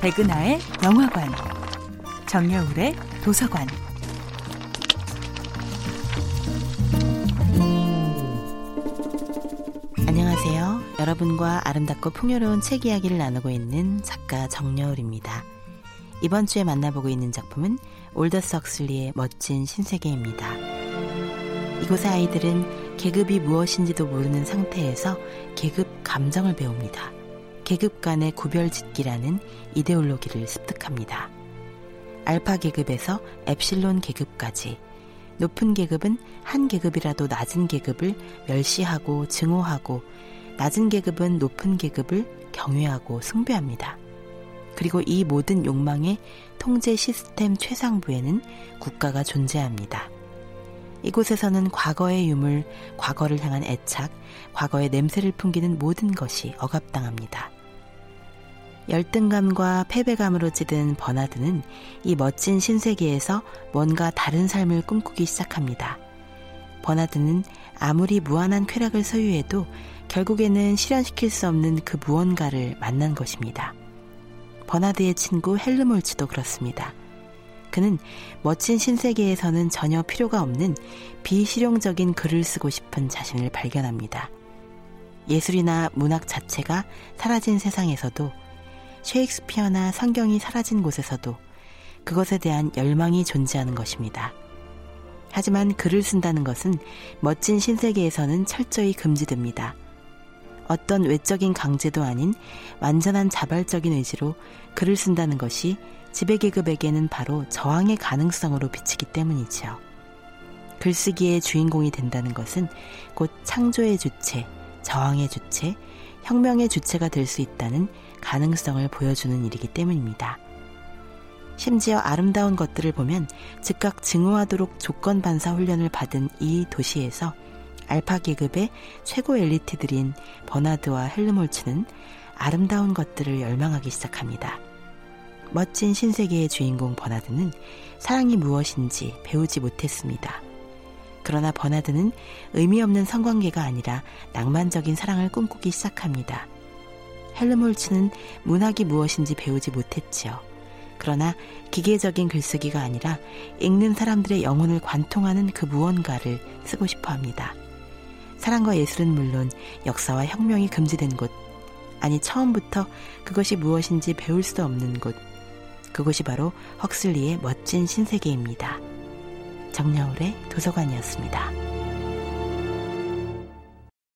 백은하의 영화관, 정여울의 도서관. 안녕하세요. 여러분과 아름답고 풍요로운 책 이야기를 나누고 있는 작가 정여울입니다. 이번 주에 만나보고 있는 작품은 올더스 헉슬리의 멋진 신세계입니다. 이곳의 아이들은 계급이 무엇인지도 모르는 상태에서 계급 감정을 배웁니다. 계급 간의 구별 짓기라는 이데올로기를 습득합니다. 알파 계급에서 엡실론 계급까지 높은 계급은 한 계급이라도 낮은 계급을 멸시하고 증오하고 낮은 계급은 높은 계급을 경외하고 숭배합니다. 그리고 이 모든 욕망의 통제 시스템 최상부에는 국가가 존재합니다. 이곳에서는 과거의 유물, 과거를 향한 애착, 과거의 냄새를 풍기는 모든 것이 억압당합니다. 열등감과 패배감으로 찌든 버나드는 이 멋진 신세계에서 뭔가 다른 삶을 꿈꾸기 시작합니다. 버나드는 아무리 무한한 쾌락을 소유해도 결국에는 실현시킬 수 없는 그 무언가를 만난 것입니다. 버나드의 친구 헬르몰츠도 그렇습니다. 그는 멋진 신세계에서는 전혀 필요가 없는 비실용적인 글을 쓰고 싶은 자신을 발견합니다. 예술이나 문학 자체가 사라진 세상에서도 셰익스피어나 성경이 사라진 곳에서도 그것에 대한 열망이 존재하는 것입니다. 하지만 글을 쓴다는 것은 멋진 신세계에서는 철저히 금지됩니다. 어떤 외적인 강제도 아닌 완전한 자발적인 의지로 글을 쓴다는 것이 지배계급에게는 바로 저항의 가능성으로 비치기 때문이지요. 글쓰기의 주인공이 된다는 것은 곧 창조의 주체, 저항의 주체, 혁명의 주체가 될 수 있다는 가능성을 보여주는 일이기 때문입니다. 심지어 아름다운 것들을 보면 즉각 증오하도록 조건 반사 훈련을 받은 이 도시에서 알파 계급의 최고 엘리트들인 버나드와 헬르몰츠는 아름다운 것들을 열망하기 시작합니다. 멋진 신세계의 주인공 버나드는 사랑이 무엇인지 배우지 못했습니다. 그러나 버나드는 의미 없는 성관계가 아니라 낭만적인 사랑을 꿈꾸기 시작합니다. 헬르몰츠는 문학이 무엇인지 배우지 못했지요. 그러나 기계적인 글쓰기가 아니라 읽는 사람들의 영혼을 관통하는 그 무언가를 쓰고 싶어 합니다. 사랑과 예술은 물론 역사와 혁명이 금지된 곳, 아니 처음부터 그것이 무엇인지 배울 수 없는 곳, 그곳이 바로 헉슬리의 멋진 신세계입니다. 정여울의 도서관이었습니다.